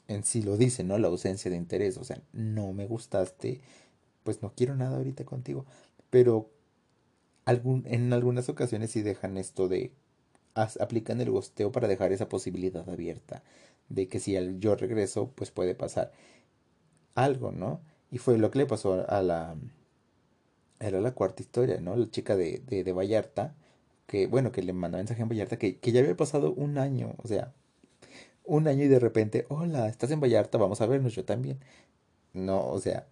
en sí lo dice, ¿no? La ausencia de interés, o sea, no me gustaste, pues no quiero nada ahorita contigo, pero en algunas ocasiones sí dejan esto de, aplican el gosteo para dejar esa posibilidad abierta, de que si yo regreso, pues puede pasar algo, ¿no? Y fue lo que le pasó a la... Era la cuarta historia, ¿no? La chica de, de, de Vallarta, que, bueno, que le mandó mensaje en Vallarta, que, que ya había pasado un año, o sea, un año y de repente, hola, estás en Vallarta, vamos a vernos, yo también. No, o sea,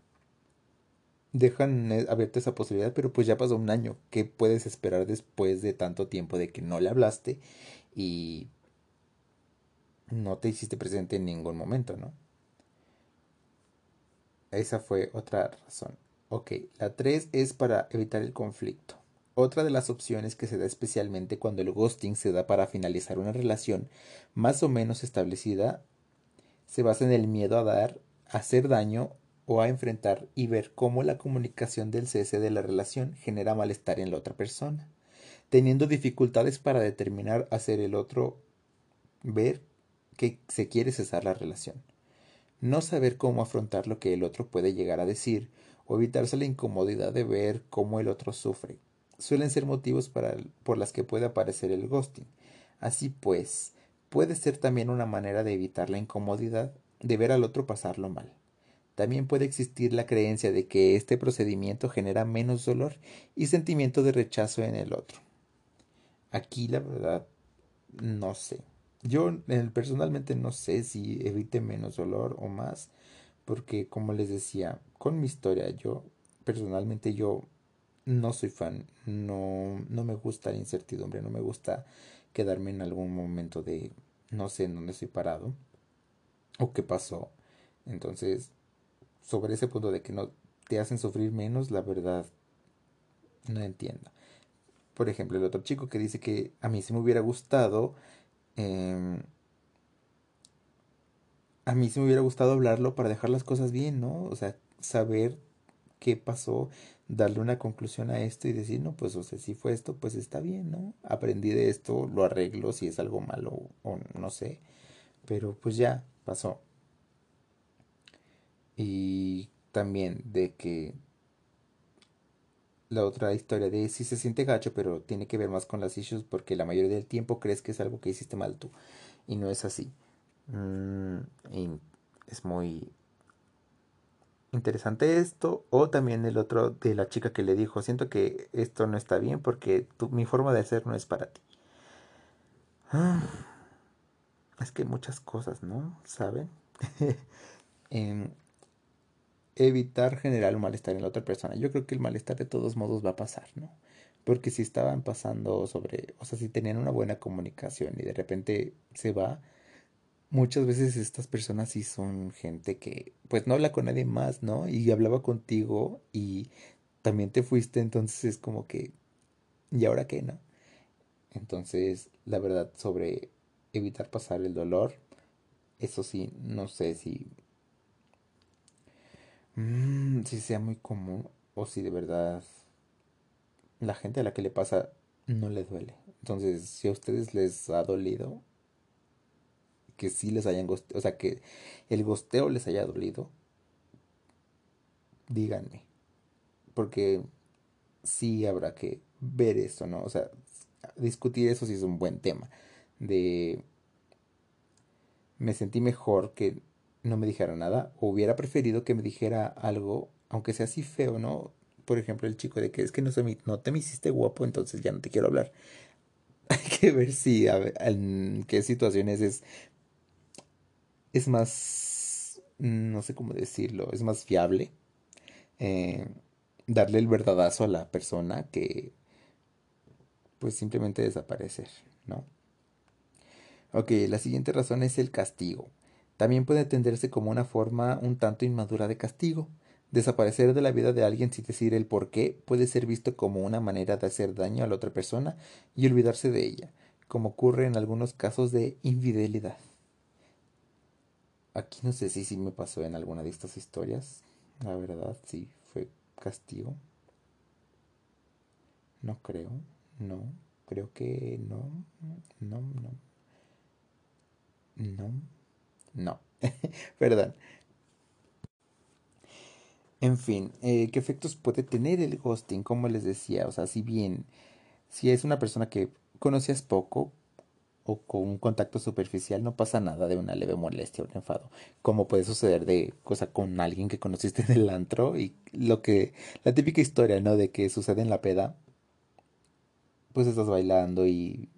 dejan eh, abierta esa posibilidad, pero pues ya pasó un año. ¿Qué puedes esperar después de tanto tiempo de que no le hablaste y no te hiciste presente en ningún momento, ¿no? Esa fue otra razón. Ok, la 3 es para evitar el conflicto. Otra de las opciones que se da especialmente cuando el ghosting se da para finalizar una relación más o menos establecida se basa en el miedo a dar, a hacer daño o a enfrentar y ver cómo la comunicación del cese de la relación genera malestar en la otra persona, teniendo dificultades para determinar hacer el otro ver que se quiere cesar la relación no saber cómo afrontar lo que el otro puede llegar a decir o evitarse la incomodidad de ver cómo el otro sufre. Suelen ser motivos para, por las que puede aparecer el ghosting. Así pues, puede ser también una manera de evitar la incomodidad de ver al otro pasarlo mal. También puede existir la creencia de que este procedimiento genera menos dolor y sentimiento de rechazo en el otro. Aquí la verdad no sé. Yo personalmente no sé si evite menos dolor o más, porque como les decía, con mi historia, yo personalmente yo no soy fan, no, no me gusta la incertidumbre, no me gusta quedarme en algún momento de no sé en dónde estoy parado o qué pasó. Entonces, sobre ese punto de que no te hacen sufrir menos, la verdad, no entiendo. Por ejemplo, el otro chico que dice que a mí sí me hubiera gustado Em, a mí sí me hubiera gustado hablarlo para dejar las cosas bien, ¿no? O sea, saber qué pasó, darle una conclusión a esto y decir, no, pues, o sea, si fue esto, pues está bien, ¿no? Aprendí de esto, lo arreglo si es algo malo o no sé, pero pues ya pasó. Y también de que la otra historia de si se siente gacho, pero tiene que ver más con las issues porque la mayoría del tiempo crees que es algo que hiciste mal tú y no es así. Mm, es muy interesante esto. O también el otro de la chica que le dijo, siento que esto no está bien porque mi forma de hacer no es para ti. Ah, es que muchas cosas, ¿no? ¿Saben? [LAUGHS] Em, evitar generar un malestar en la otra persona. Yo creo que el malestar de todos modos va a pasar, ¿no? Porque si estaban pasando sobre, o sea, si tenían una buena comunicación y de repente se va, muchas veces estas personas sí son gente que pues no habla con nadie más, ¿no? Y hablaba contigo y también te fuiste, entonces es como que, ¿y ahora qué, no? Entonces, la verdad, sobre evitar pasar el dolor, eso sí, no sé si Mm, si sea muy común o si de verdad la gente a la que le pasa no le duele. Entonces, si a ustedes les ha dolido, que sí les hayan o sea, que el gosteo les haya dolido, díganme. Porque sí habrá que ver eso, ¿no? O sea, discutir eso sí es un buen tema. De me sentí mejor que no me dijera nada, o hubiera preferido que me dijera algo, aunque sea así feo, ¿no? Por ejemplo, el chico de que es que no, se no te me hiciste guapo, entonces ya no te quiero hablar. [LAUGHS] Hay que ver si, en qué situaciones es, es más, no sé cómo decirlo, es más fiable eh, darle el verdadazo a la persona que, pues simplemente desaparecer, ¿no? Ok, la siguiente razón es el castigo. También puede entenderse como una forma un tanto inmadura de castigo. Desaparecer de la vida de alguien sin decir el por qué puede ser visto como una manera de hacer daño a la otra persona y olvidarse de ella, como ocurre en algunos casos de infidelidad. Aquí no sé si sí me pasó en alguna de estas historias. La verdad, sí, fue castigo. No creo, no, creo que no, no, no. No. No, [LAUGHS] perdón. En fin, eh, ¿qué efectos puede tener el ghosting? Como les decía, o sea, si bien, si es una persona que conocías poco o con un contacto superficial, no pasa nada de una leve molestia o un enfado. Como puede suceder de cosa con alguien que conociste [LAUGHS] en el antro y lo que, la típica historia, ¿no? De que sucede en la peda, pues estás bailando y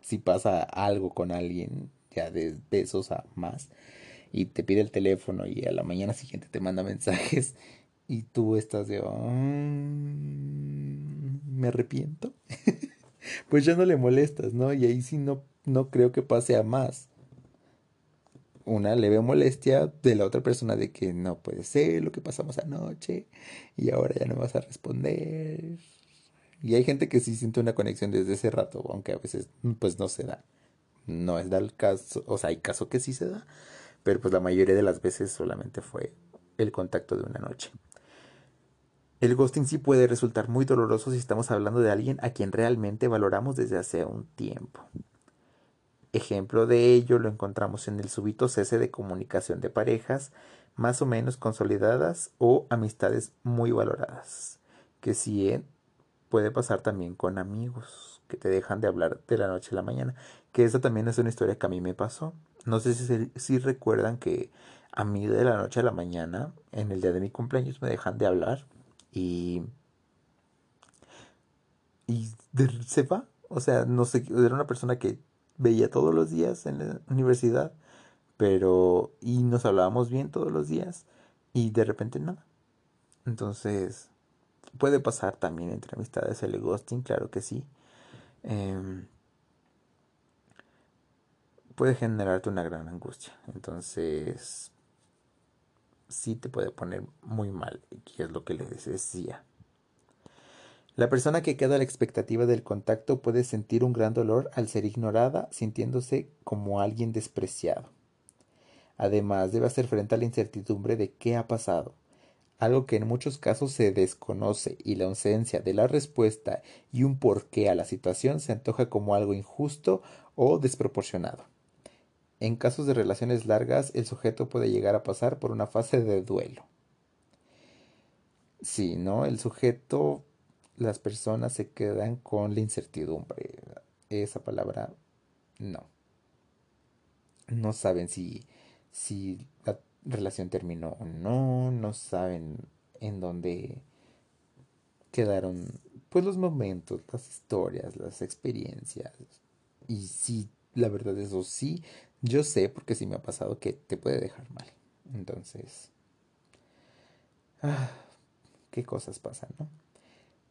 si pasa algo con alguien, ya de besos a más, y te pide el teléfono y a la mañana siguiente te manda [LAUGHS] mensajes y tú estás de, me arrepiento, [LAUGHS] pues ya no le molestas, ¿no? Y ahí sí no, no creo que pase a más. Una leve molestia de la otra persona de que no puede ser lo que pasamos anoche y ahora ya no vas a responder. Y hay gente que sí siente una conexión desde ese rato, aunque a veces pues no se da no es el caso, o sea, hay caso que sí se da, pero pues la mayoría de las veces solamente fue el contacto de una noche. El ghosting sí puede resultar muy doloroso si estamos hablando de alguien a quien realmente valoramos desde hace un tiempo. Ejemplo de ello lo encontramos en el súbito cese de comunicación de parejas más o menos consolidadas o amistades muy valoradas, que sí puede pasar también con amigos que te dejan de hablar de la noche a la mañana que esa también es una historia que a mí me pasó. No sé si, si recuerdan que a mí de la noche a la mañana, en el día de mi cumpleaños, me dejan de hablar y... Y se va. O sea, no sé, era una persona que veía todos los días en la universidad, pero... Y nos hablábamos bien todos los días y de repente nada. Entonces, puede pasar también entre amistades el ghosting, claro que sí. Eh, puede generarte una gran angustia. Entonces, sí te puede poner muy mal, y es lo que les decía. La persona que queda a la expectativa del contacto puede sentir un gran dolor al ser ignorada, sintiéndose como alguien despreciado. Además, debe hacer frente a la incertidumbre de qué ha pasado, algo que en muchos casos se desconoce y la ausencia de la respuesta y un porqué a la situación se antoja como algo injusto o desproporcionado. En casos de relaciones largas, el sujeto puede llegar a pasar por una fase de duelo. Sí, ¿no? El sujeto, las personas se quedan con la incertidumbre. Esa palabra, no. No saben si, si la relación terminó o no, no saben en dónde quedaron pues los momentos, las historias, las experiencias. Y sí, la verdad eso sí, yo sé porque sí me ha pasado que te puede dejar mal. Entonces, ah, qué cosas pasan, ¿no?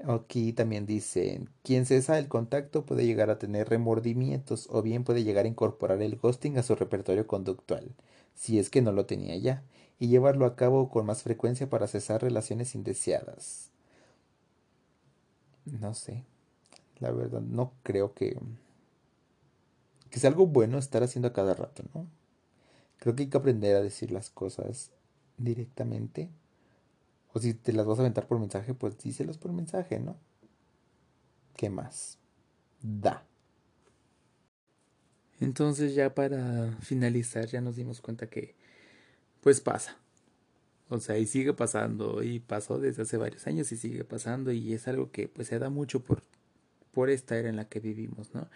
Aquí también dicen, quien cesa el contacto puede llegar a tener remordimientos o bien puede llegar a incorporar el ghosting a su repertorio conductual, si es que no lo tenía ya, y llevarlo a cabo con más frecuencia para cesar relaciones indeseadas. No sé, la verdad no creo que que sea algo bueno estar haciendo a cada rato, ¿no? Creo que hay que aprender a decir las cosas directamente o si te las vas a aventar por mensaje, pues díselos por mensaje, ¿no? ¿Qué más? Da. Entonces ya para finalizar ya nos dimos cuenta que pues pasa. O sea, y sigue pasando y pasó desde hace varios años y sigue pasando y es algo que pues se da mucho por por esta era en la que vivimos, ¿no?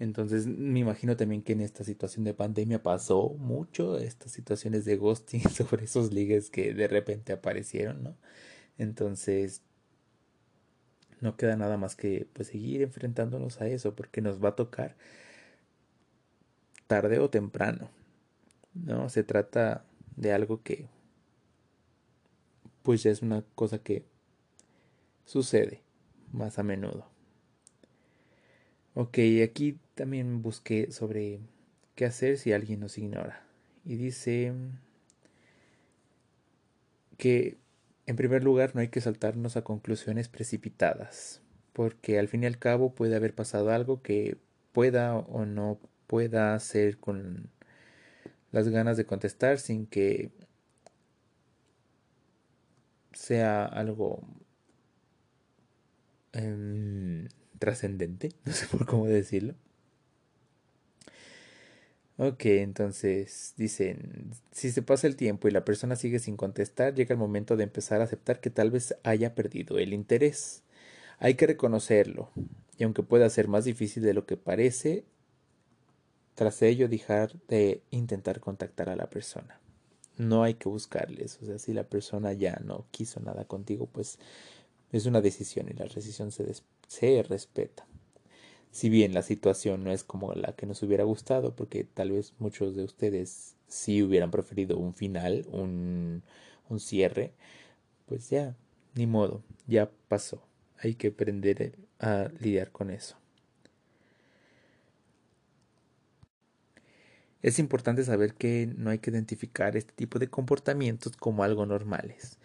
Entonces me imagino también que en esta situación de pandemia pasó mucho estas situaciones de ghosting [LAUGHS] sobre esos ligues que de repente aparecieron, ¿no? Entonces no queda nada más que pues seguir enfrentándonos a eso porque nos va a tocar tarde o temprano, ¿no? Se trata de algo que pues ya es una cosa que sucede más a menudo. Ok, aquí también busqué sobre qué hacer si alguien nos ignora. Y dice que en primer lugar no hay que saltarnos a conclusiones precipitadas, porque al fin y al cabo puede haber pasado algo que pueda o no pueda hacer con las ganas de contestar sin que sea algo em, trascendente, [LAUGHS] no sé por cómo decirlo. Ok, entonces dicen, si se pasa el tiempo y la persona sigue sin contestar, llega el momento de empezar a aceptar que tal vez haya perdido el interés. Hay que reconocerlo, y aunque pueda ser más difícil de lo que parece, tras ello dejar de intentar contactar a la persona. No hay que buscarles, o sea, si la persona ya no quiso nada contigo, pues es una decisión y la decisión se, se respeta. Si bien la situación no es como la que nos hubiera gustado, porque tal vez muchos de ustedes sí hubieran preferido un final, un, un cierre, pues ya, ni modo, ya pasó. Hay que aprender a lidiar con eso. Es importante saber que no hay que identificar este tipo de comportamientos como algo normales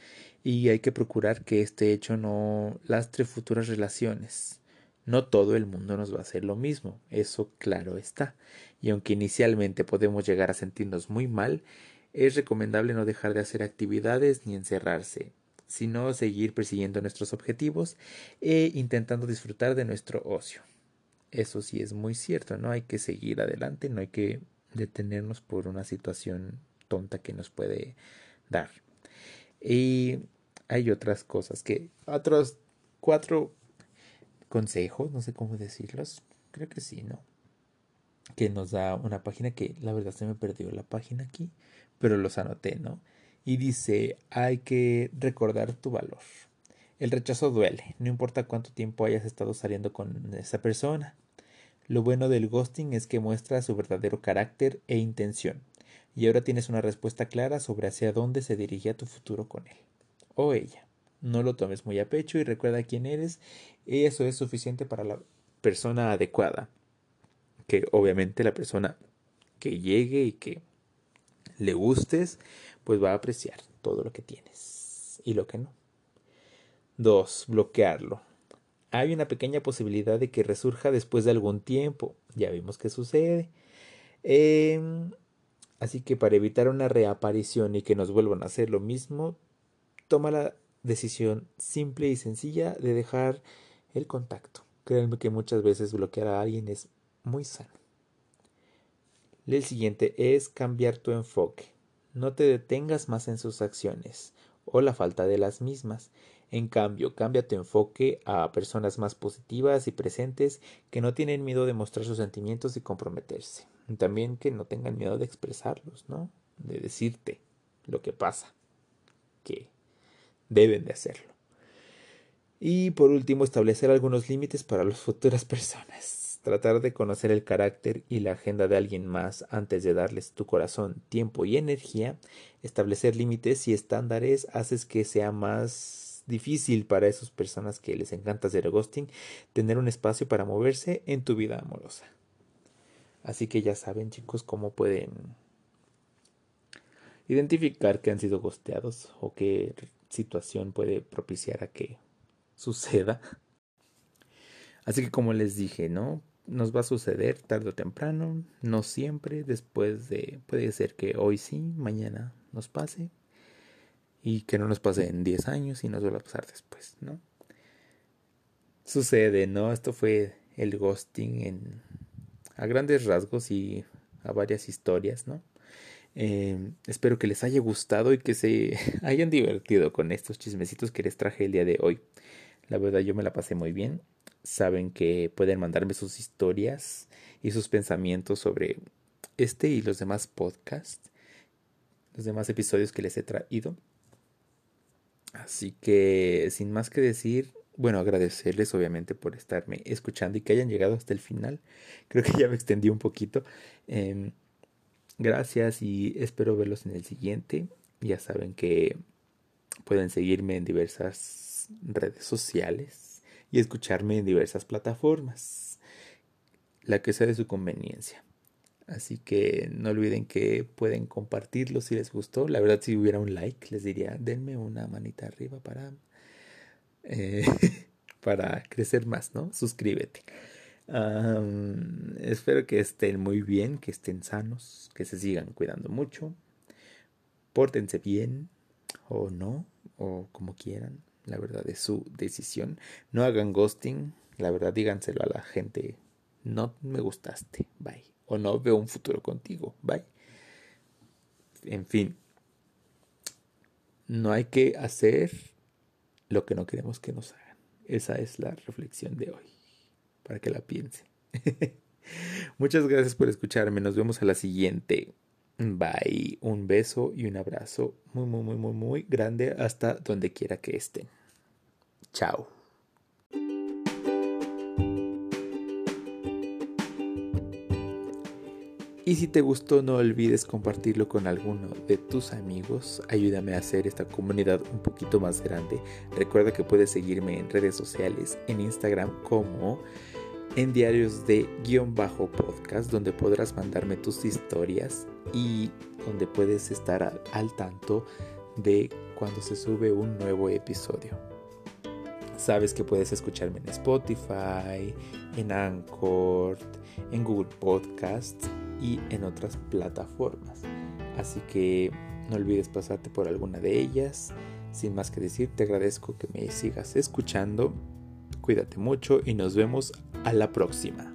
y hay que procurar que este hecho no lastre futuras relaciones. No todo el mundo nos va a hacer lo mismo, eso claro está, y aunque inicialmente podemos llegar a sentirnos muy mal, es recomendable no dejar de hacer actividades ni encerrarse, sino seguir persiguiendo nuestros objetivos e intentando disfrutar de nuestro ocio. Eso sí es muy cierto, no hay que seguir adelante, no hay que detenernos por una situación tonta que nos puede dar. Y hay otras cosas que, otros cuatro consejos, no sé cómo decirlos, creo que sí, ¿no? Que nos da una página que la verdad se me perdió la página aquí, pero los anoté, ¿no? Y dice, hay que recordar tu valor. El rechazo duele, no importa cuánto tiempo hayas estado saliendo con esa persona. Lo bueno del ghosting es que muestra su verdadero carácter e intención, y ahora tienes una respuesta clara sobre hacia dónde se dirigía tu futuro con él o ella. No lo tomes muy a pecho y recuerda quién eres. Eso es suficiente para la persona adecuada. Que obviamente la persona que llegue y que le gustes, pues va a apreciar todo lo que tienes y lo que no. Dos, bloquearlo. Hay una pequeña posibilidad de que resurja después de algún tiempo. Ya vimos qué sucede. Em, Así que para evitar una reaparición y que nos vuelvan a hacer lo mismo, toma la decisión simple y sencilla de dejar el contacto. Créanme que muchas veces bloquear a alguien es muy sano. El siguiente es cambiar tu enfoque. No te detengas más en sus acciones o la falta de las mismas. En cambio, cambia tu enfoque a personas más positivas y presentes que no tienen miedo de mostrar sus sentimientos y comprometerse. También que no tengan miedo de expresarlos, ¿no? De decirte lo que pasa, que deben de hacerlo. Y por último, establecer algunos límites para las futuras personas. Tratar de conocer el carácter y la agenda de alguien más antes de darles tu corazón, tiempo y energía. Establecer límites y estándares haces que sea más difícil para esas personas que les encanta hacer ghosting tener un espacio para moverse en tu vida amorosa. Así que ya saben chicos cómo pueden identificar que han sido gosteados o qué situación puede propiciar a que [LAUGHS] suceda. Así que como les dije, ¿no? Nos va a suceder tarde o temprano, no siempre, después de, puede ser que hoy sí, mañana nos pase y que no nos pase en 10 años y nos vuelva a pasar después, ¿no? Sucede, ¿no? Esto fue el ghosting en a grandes rasgos y a varias historias, ¿no? Eh, espero que les haya gustado y que se [LAUGHS] hayan divertido con estos chismecitos que les traje el día de hoy. La verdad yo me la pasé muy bien. Saben que pueden mandarme sus historias y sus pensamientos sobre este y los demás podcasts, los demás episodios que les he traído. Así que sin más que decir, bueno, agradecerles obviamente por estarme escuchando y que hayan llegado hasta el final. Creo que ya me extendí un poquito. Em, gracias y espero verlos en el siguiente. Ya saben que pueden seguirme en diversas redes sociales y escucharme en diversas plataformas. La que sea de su conveniencia. Así que no olviden que pueden compartirlo si les gustó. La verdad, si hubiera un like, les diría, denme una manita arriba para eh, [LAUGHS] para crecer más, ¿no? Suscríbete. Espero que estén muy bien, que estén sanos, que se sigan cuidando mucho. Pórtense bien o no, o como quieran. La verdad es su decisión. No hagan ghosting. La verdad díganselo a la gente. No me gustaste. Bye. O no veo un futuro contigo. Bye. En fin. No hay que hacer lo que no queremos que nos hagan. Esa es la reflexión de hoy, para que la piensen. [LAUGHS] Muchas gracias por escucharme, nos vemos a la siguiente. Bye, un beso y un abrazo muy, muy, muy, muy, muy grande hasta donde quiera que estén. Chao. Y si te gustó no olvides compartirlo con alguno de tus amigos. Ayúdame a hacer esta comunidad un poquito más grande. Recuerda que puedes seguirme en redes sociales, en Instagram como en diarios de guion bajo podcast, donde podrás mandarme tus historias y donde puedes estar al, al tanto de cuando se sube un nuevo episodio. Sabes que puedes escucharme en Spotify, en Anchor, en Google Podcasts y en otras plataformas. Así que no olvides pasarte por alguna de ellas. Sin más que decir, te agradezco que me sigas escuchando cuídate mucho y nos vemos a la próxima.